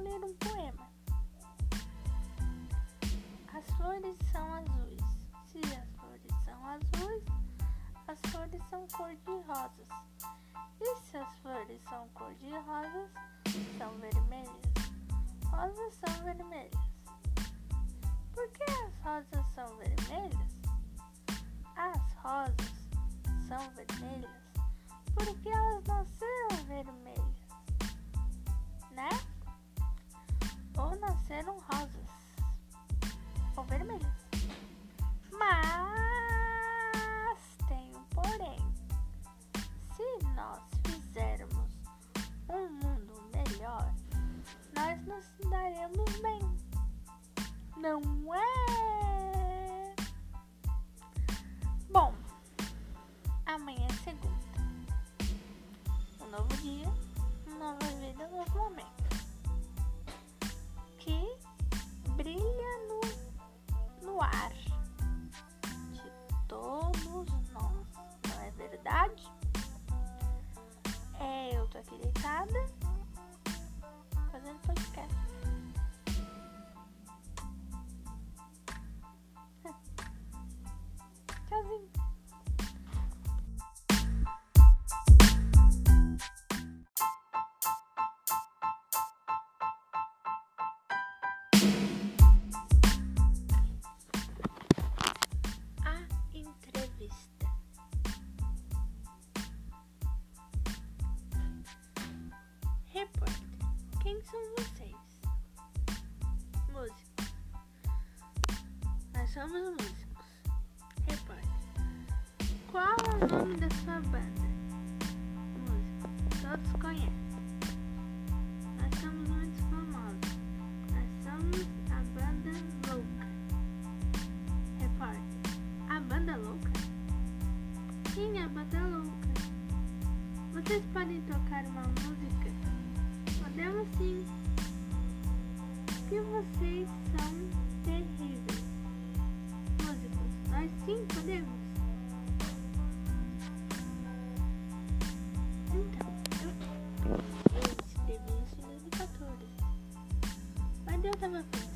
ler um poema. As flores são azuis. Se as flores são azuis, as flores são cor-de-rosas. E se as flores são cor-de-rosas, são vermelhas. Rosas são vermelhas. Por que as rosas são vermelhas? As rosas são vermelhas porque elas nasceram ou vermelhas. Mas tem um porém. Se nós fizermos um mundo melhor, nós nos daremos bem. Não é? Bom, amanhã é segunda. Um novo dia, uma nova vida, um novo momento. Que brilha somos músicos. Repórter, qual é o nome da sua banda? Músico, todos conhecem. Nós somos muito famosos. Nós somos a banda louca. Repórter, a banda louca? Sim, a banda louca. Vocês podem tocar uma música? Podemos sim. Que vocês são terríveis. Nós sim podemos. Então, eu, eu escrevi isso em 2014. Mas eu tava pensando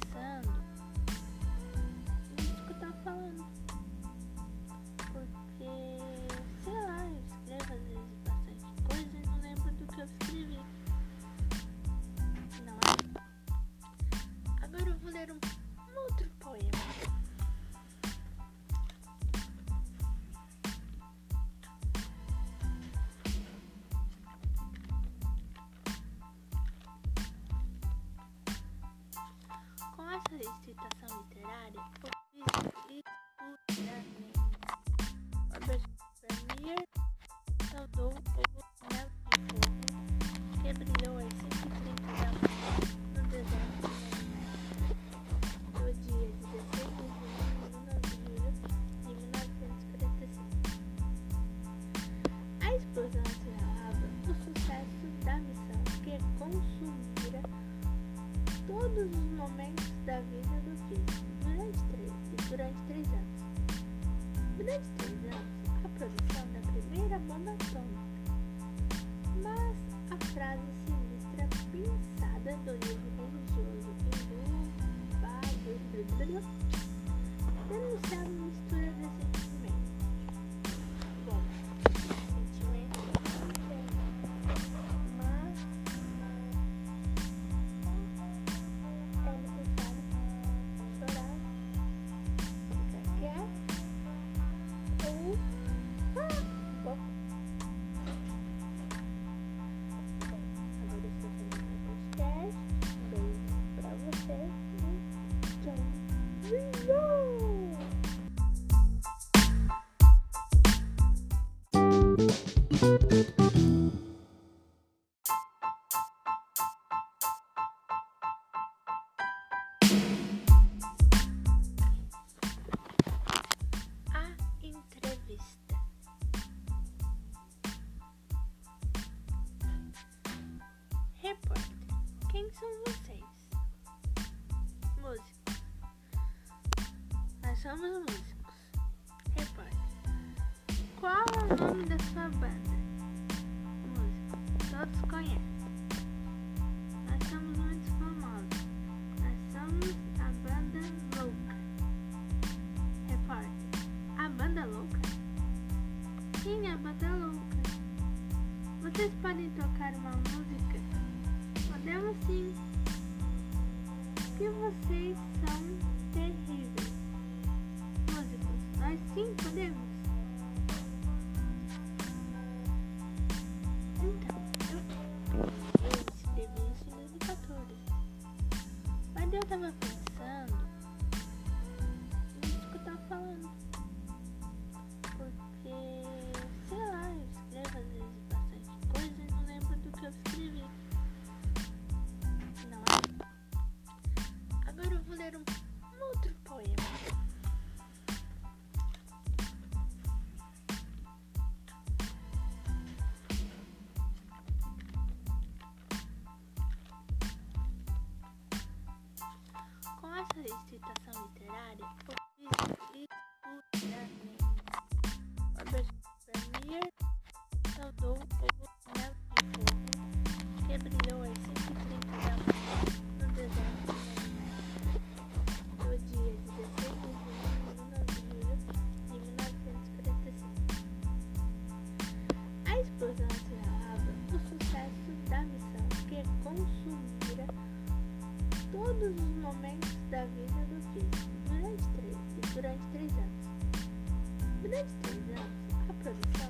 Repórter, quem são vocês? Músicos. Nós somos músicos. Repórter, qual é o nome da sua banda? todos conhecem. Nós somos muito famosos. Nós somos a Banda Louca. Repórter: A Banda Louca? sim a Banda Louca? Vocês podem tocar uma música? Podemos sim. Que vocês são terríveis. Músicos, nós sim podemos. Durante três anos. Durante três anos, a produção